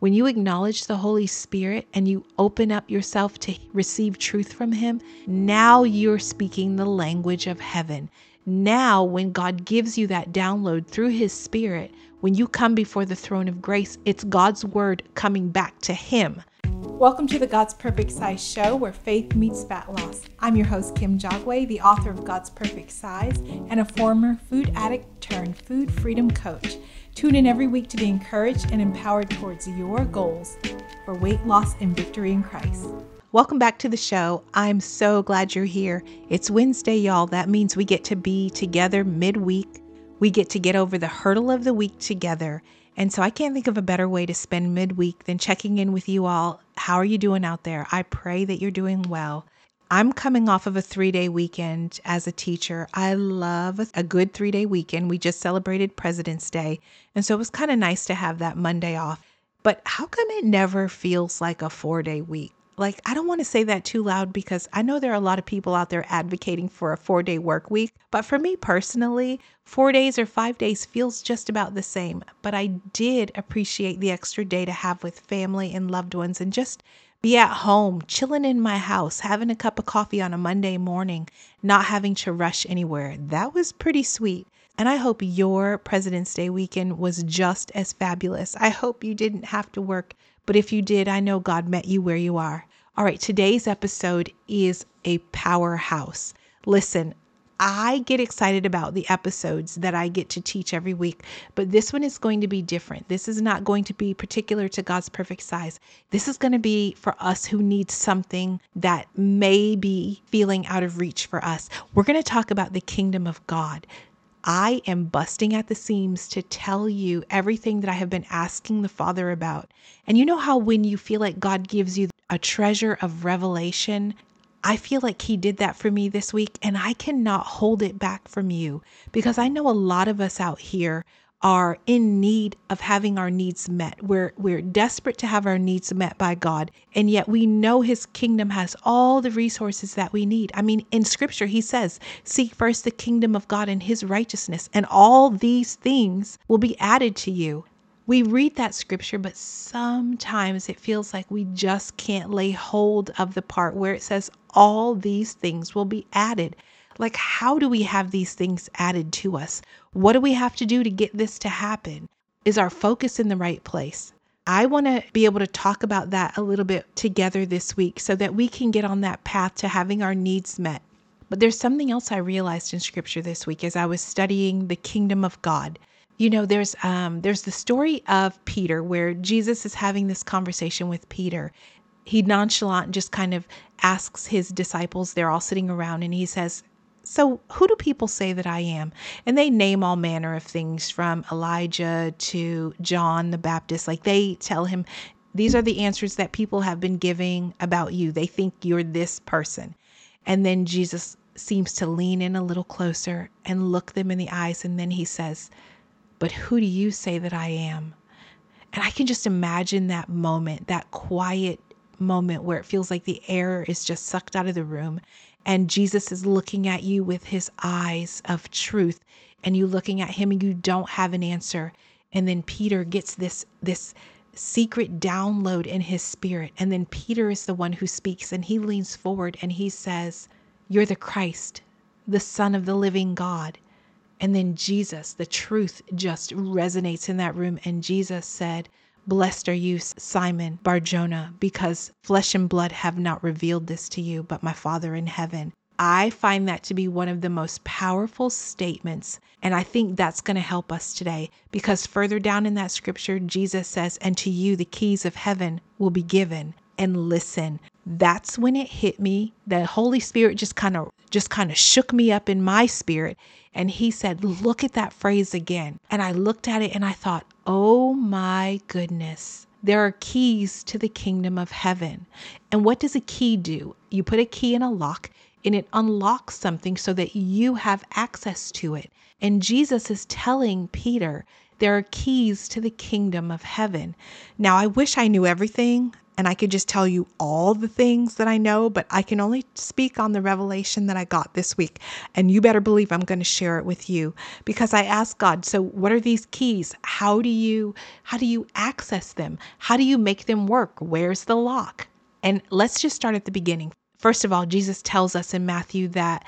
when you acknowledge the Holy Spirit and you open up yourself to receive truth from Him, now you're speaking the language of heaven. Now, when God gives you that download through His Spirit, when you come before the throne of grace, it's God's word coming back to Him. Welcome to the God's Perfect Size Show, where faith meets fat loss. I'm your host, Kim Jagwe, the author of God's Perfect Size and a former food addict turned food freedom coach. Tune in every week to be encouraged and empowered towards your goals for weight loss and victory in Christ. Welcome back to the show. I'm so glad you're here. It's Wednesday, y'all. That means we get to be together midweek. We get to get over the hurdle of the week together. And so I can't think of a better way to spend midweek than checking in with you all. How are you doing out there? I pray that you're doing well. I'm coming off of a three day weekend as a teacher. I love a good three day weekend. We just celebrated President's Day. And so it was kind of nice to have that Monday off. But how come it never feels like a four day week? like I don't want to say that too loud because I know there are a lot of people out there advocating for a 4-day work week, but for me personally, 4 days or 5 days feels just about the same, but I did appreciate the extra day to have with family and loved ones and just be at home, chilling in my house, having a cup of coffee on a Monday morning, not having to rush anywhere. That was pretty sweet. And I hope your President's Day weekend was just as fabulous. I hope you didn't have to work, but if you did, I know God met you where you are. All right, today's episode is a powerhouse. Listen, I get excited about the episodes that I get to teach every week, but this one is going to be different. This is not going to be particular to God's perfect size. This is going to be for us who need something that may be feeling out of reach for us. We're going to talk about the kingdom of God. I am busting at the seams to tell you everything that I have been asking the Father about. And you know how when you feel like God gives you a treasure of revelation. I feel like he did that for me this week, and I cannot hold it back from you because I know a lot of us out here are in need of having our needs met. We're we're desperate to have our needs met by God, and yet we know his kingdom has all the resources that we need. I mean, in scripture he says, "Seek first the kingdom of God and his righteousness, and all these things will be added to you." We read that scripture, but sometimes it feels like we just can't lay hold of the part where it says, All these things will be added. Like, how do we have these things added to us? What do we have to do to get this to happen? Is our focus in the right place? I want to be able to talk about that a little bit together this week so that we can get on that path to having our needs met. But there's something else I realized in scripture this week as I was studying the kingdom of God you know there's um there's the story of peter where jesus is having this conversation with peter. He nonchalant just kind of asks his disciples they're all sitting around and he says so who do people say that i am? And they name all manner of things from elijah to john the baptist. Like they tell him these are the answers that people have been giving about you. They think you're this person. And then jesus seems to lean in a little closer and look them in the eyes and then he says but who do you say that I am? And I can just imagine that moment, that quiet moment where it feels like the air is just sucked out of the room and Jesus is looking at you with his eyes of truth and you looking at him and you don't have an answer. And then Peter gets this this secret download in his spirit. And then Peter is the one who speaks and he leans forward and he says you're the Christ the son of the living God and then Jesus, the truth just resonates in that room. And Jesus said, Blessed are you, Simon Barjona, because flesh and blood have not revealed this to you, but my Father in heaven. I find that to be one of the most powerful statements. And I think that's going to help us today because further down in that scripture, Jesus says, And to you the keys of heaven will be given. And listen, that's when it hit me. The Holy Spirit just kind of just kind of shook me up in my spirit and he said, Look at that phrase again. And I looked at it and I thought, Oh my goodness. There are keys to the kingdom of heaven. And what does a key do? You put a key in a lock and it unlocks something so that you have access to it. And Jesus is telling Peter, there are keys to the kingdom of heaven. Now, I wish I knew everything and I could just tell you all the things that I know, but I can only speak on the revelation that I got this week. And you better believe I'm going to share it with you because I asked God, so what are these keys? How do you how do you access them? How do you make them work? Where's the lock? And let's just start at the beginning. First of all, Jesus tells us in Matthew that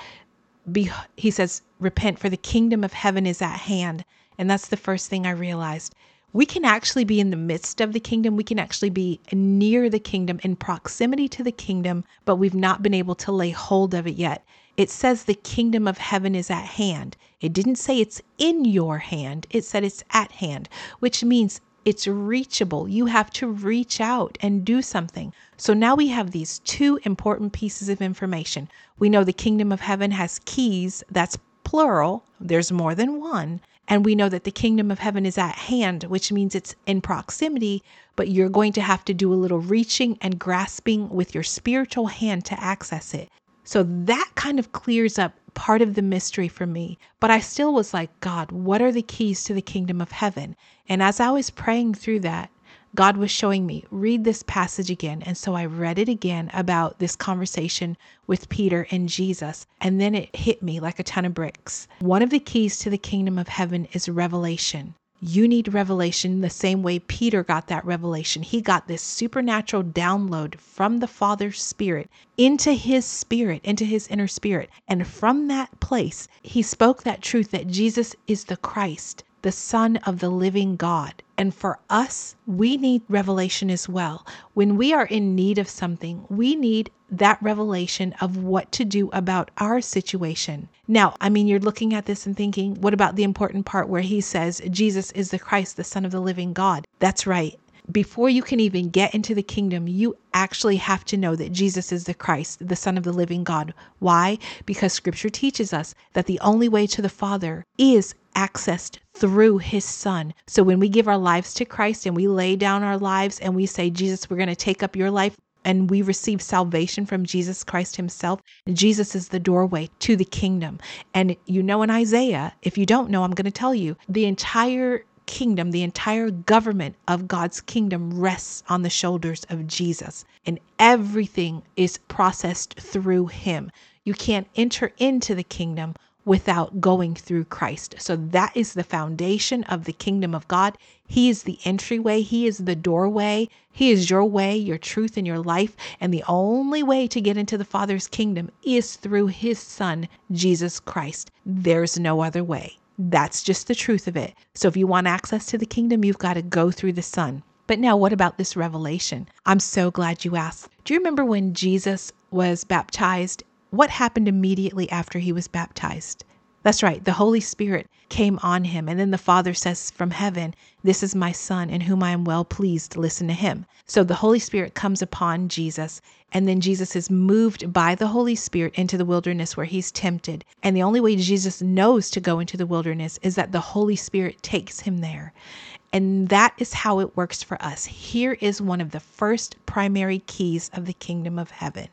be, he says, repent for the kingdom of heaven is at hand. And that's the first thing I realized we can actually be in the midst of the kingdom. We can actually be near the kingdom, in proximity to the kingdom, but we've not been able to lay hold of it yet. It says the kingdom of heaven is at hand. It didn't say it's in your hand, it said it's at hand, which means it's reachable. You have to reach out and do something. So now we have these two important pieces of information. We know the kingdom of heaven has keys, that's plural, there's more than one. And we know that the kingdom of heaven is at hand, which means it's in proximity, but you're going to have to do a little reaching and grasping with your spiritual hand to access it. So that kind of clears up part of the mystery for me. But I still was like, God, what are the keys to the kingdom of heaven? And as I was praying through that, God was showing me, read this passage again. And so I read it again about this conversation with Peter and Jesus. And then it hit me like a ton of bricks. One of the keys to the kingdom of heaven is revelation. You need revelation the same way Peter got that revelation. He got this supernatural download from the Father's Spirit into his spirit, into his inner spirit. And from that place, he spoke that truth that Jesus is the Christ, the Son of the living God. And for us, we need revelation as well. When we are in need of something, we need that revelation of what to do about our situation. Now, I mean, you're looking at this and thinking, what about the important part where he says, Jesus is the Christ, the Son of the living God? That's right before you can even get into the kingdom, you actually have to know that Jesus is the Christ, the Son of the living God. Why? Because scripture teaches us that the only way to the Father is accessed through his son. So when we give our lives to Christ and we lay down our lives and we say, Jesus, we're going to take up your life, and we receive salvation from Jesus Christ Himself. Jesus is the doorway to the kingdom. And you know, in Isaiah, if you don't know, I'm going to tell you the entire kingdom, the entire government of God's kingdom rests on the shoulders of Jesus, and everything is processed through him. You can't enter into the kingdom without going through Christ. So that is the foundation of the kingdom of God. He is the entryway, He is the doorway. He is your way, your truth, and your life. And the only way to get into the Father's kingdom is through His Son, Jesus Christ. There's no other way. That's just the truth of it. So if you want access to the kingdom, you've got to go through the Son. But now, what about this revelation? I'm so glad you asked. Do you remember when Jesus was baptized? What happened immediately after he was baptized? That's right, the Holy Spirit came on him. And then the Father says from heaven, This is my Son in whom I am well pleased. Listen to him. So the Holy Spirit comes upon Jesus. And then Jesus is moved by the Holy Spirit into the wilderness where he's tempted. And the only way Jesus knows to go into the wilderness is that the Holy Spirit takes him there. And that is how it works for us. Here is one of the first primary keys of the kingdom of heaven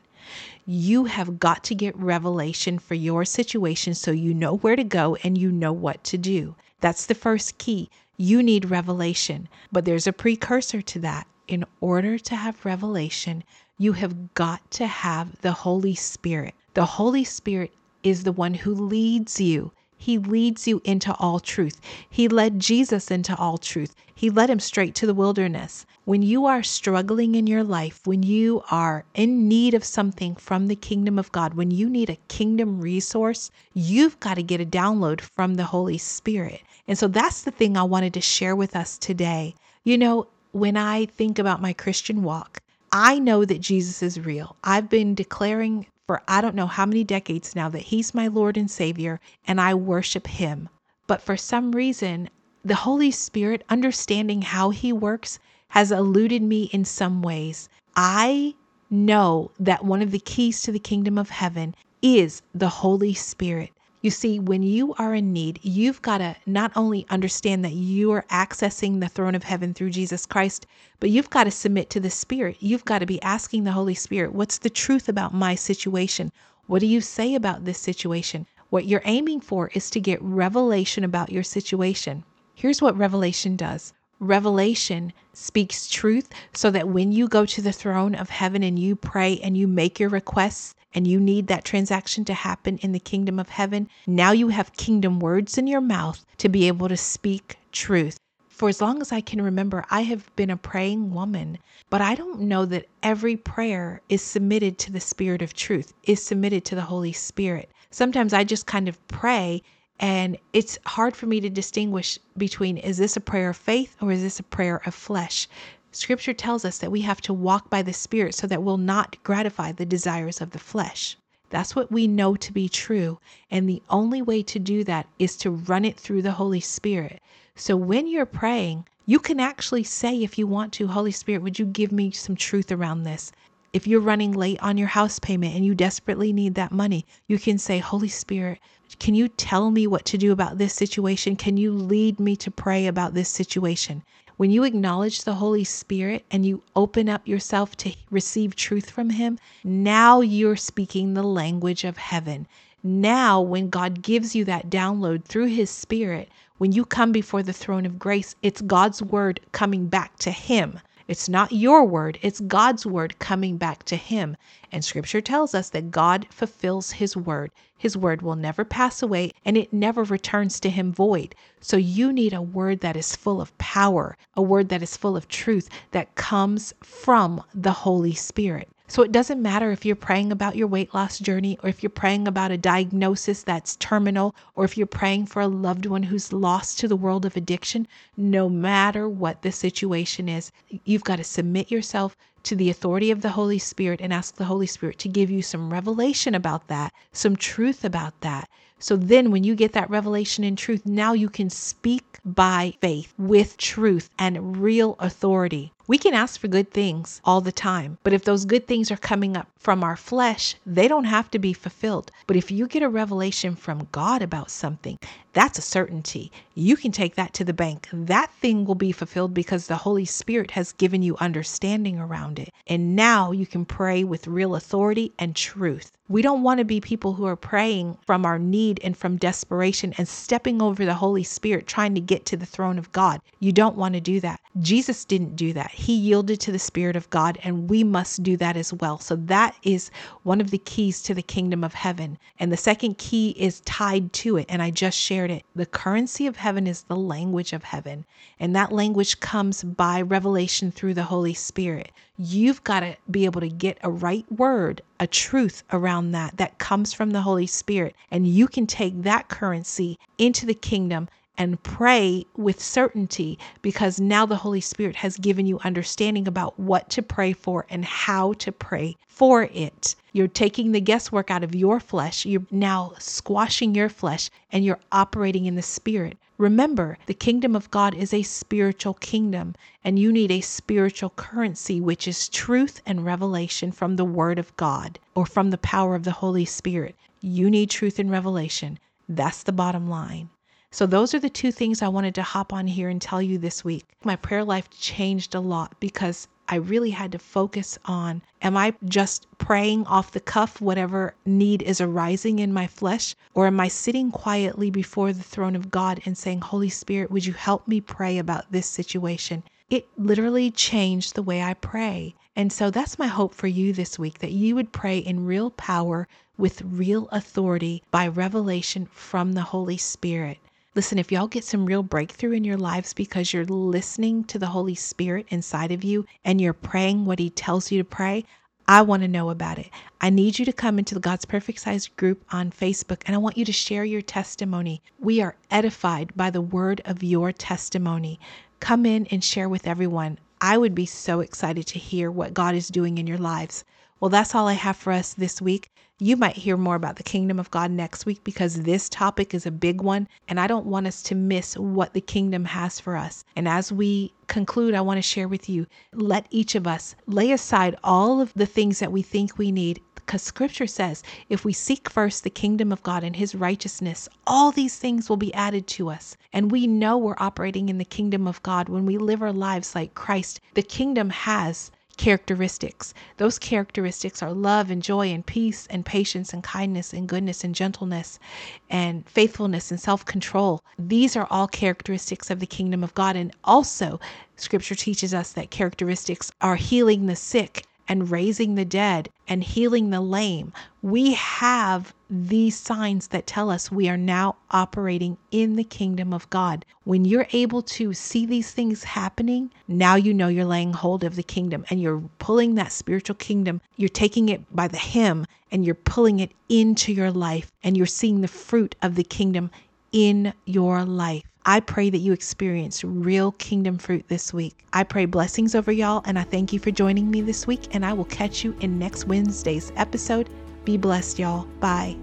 you have got to get revelation for your situation so you know where to go and you know what to do. That's the first key. You need revelation, but there's a precursor to that. In order to have revelation, you have got to have the Holy Spirit. The Holy Spirit is the one who leads you. He leads you into all truth. He led Jesus into all truth. He led him straight to the wilderness. When you are struggling in your life, when you are in need of something from the kingdom of God, when you need a kingdom resource, you've got to get a download from the Holy Spirit. And so that's the thing I wanted to share with us today. You know, when I think about my Christian walk, I know that Jesus is real. I've been declaring for I don't know how many decades now that He's my Lord and Savior, and I worship Him. But for some reason, the Holy Spirit, understanding how He works, has eluded me in some ways. I know that one of the keys to the kingdom of heaven is the Holy Spirit. You see, when you are in need, you've got to not only understand that you are accessing the throne of heaven through Jesus Christ, but you've got to submit to the Spirit. You've got to be asking the Holy Spirit, what's the truth about my situation? What do you say about this situation? What you're aiming for is to get revelation about your situation. Here's what revelation does Revelation speaks truth so that when you go to the throne of heaven and you pray and you make your requests and you need that transaction to happen in the kingdom of heaven, now you have kingdom words in your mouth to be able to speak truth. For as long as I can remember, I have been a praying woman, but I don't know that every prayer is submitted to the Spirit of truth, is submitted to the Holy Spirit. Sometimes I just kind of pray and it's hard for me to distinguish between is this a prayer of faith or is this a prayer of flesh? Scripture tells us that we have to walk by the Spirit so that we'll not gratify the desires of the flesh. That's what we know to be true. And the only way to do that is to run it through the Holy Spirit. So when you're praying, you can actually say, if you want to, Holy Spirit, would you give me some truth around this? If you're running late on your house payment and you desperately need that money, you can say, Holy Spirit, can you tell me what to do about this situation? Can you lead me to pray about this situation? When you acknowledge the Holy Spirit and you open up yourself to receive truth from Him, now you're speaking the language of heaven. Now, when God gives you that download through His Spirit, when you come before the throne of grace, it's God's word coming back to Him. It's not your word, it's God's word coming back to Him. And scripture tells us that God fulfills His word. His word will never pass away and it never returns to Him void. So you need a word that is full of power, a word that is full of truth that comes from the Holy Spirit. So it doesn't matter if you're praying about your weight loss journey or if you're praying about a diagnosis that's terminal or if you're praying for a loved one who's lost to the world of addiction, no matter what the situation is, you've got to submit yourself to the authority of the Holy Spirit and ask the Holy Spirit to give you some revelation about that, some truth about that. So then, when you get that revelation and truth, now you can speak by faith with truth and real authority. We can ask for good things all the time, but if those good things are coming up from our flesh, they don't have to be fulfilled. But if you get a revelation from God about something, that's a certainty. You can take that to the bank. That thing will be fulfilled because the Holy Spirit has given you understanding around it. And now you can pray with real authority and truth. We don't want to be people who are praying from our need and from desperation and stepping over the Holy Spirit trying to get to the throne of God. You don't want to do that. Jesus didn't do that. He yielded to the Spirit of God, and we must do that as well. So, that is one of the keys to the kingdom of heaven. And the second key is tied to it, and I just shared it. The currency of heaven is the language of heaven, and that language comes by revelation through the Holy Spirit. You've got to be able to get a right word, a truth around that that comes from the Holy Spirit, and you can take that currency into the kingdom and pray with certainty because now the Holy Spirit has given you understanding about what to pray for and how to pray for it. You're taking the guesswork out of your flesh. You're now squashing your flesh and you're operating in the Spirit. Remember, the kingdom of God is a spiritual kingdom, and you need a spiritual currency, which is truth and revelation from the Word of God or from the power of the Holy Spirit. You need truth and revelation. That's the bottom line. So, those are the two things I wanted to hop on here and tell you this week. My prayer life changed a lot because I really had to focus on am I just praying off the cuff, whatever need is arising in my flesh, or am I sitting quietly before the throne of God and saying, Holy Spirit, would you help me pray about this situation? It literally changed the way I pray. And so that's my hope for you this week that you would pray in real power with real authority by revelation from the Holy Spirit. Listen, if y'all get some real breakthrough in your lives because you're listening to the Holy Spirit inside of you and you're praying what He tells you to pray, I want to know about it. I need you to come into the God's Perfect Size group on Facebook and I want you to share your testimony. We are edified by the word of your testimony. Come in and share with everyone. I would be so excited to hear what God is doing in your lives. Well, that's all I have for us this week. You might hear more about the kingdom of God next week because this topic is a big one, and I don't want us to miss what the kingdom has for us. And as we conclude, I want to share with you let each of us lay aside all of the things that we think we need. Because scripture says, if we seek first the kingdom of God and his righteousness, all these things will be added to us. And we know we're operating in the kingdom of God when we live our lives like Christ. The kingdom has characteristics. Those characteristics are love and joy and peace and patience and kindness and goodness and gentleness and faithfulness and self control. These are all characteristics of the kingdom of God. And also, scripture teaches us that characteristics are healing the sick and raising the dead and healing the lame. We have these signs that tell us we are now operating in the kingdom of God. When you're able to see these things happening, now you know you're laying hold of the kingdom and you're pulling that spiritual kingdom. You're taking it by the hem and you're pulling it into your life and you're seeing the fruit of the kingdom in your life. I pray that you experience real kingdom fruit this week. I pray blessings over y'all, and I thank you for joining me this week, and I will catch you in next Wednesday's episode. Be blessed, y'all. Bye.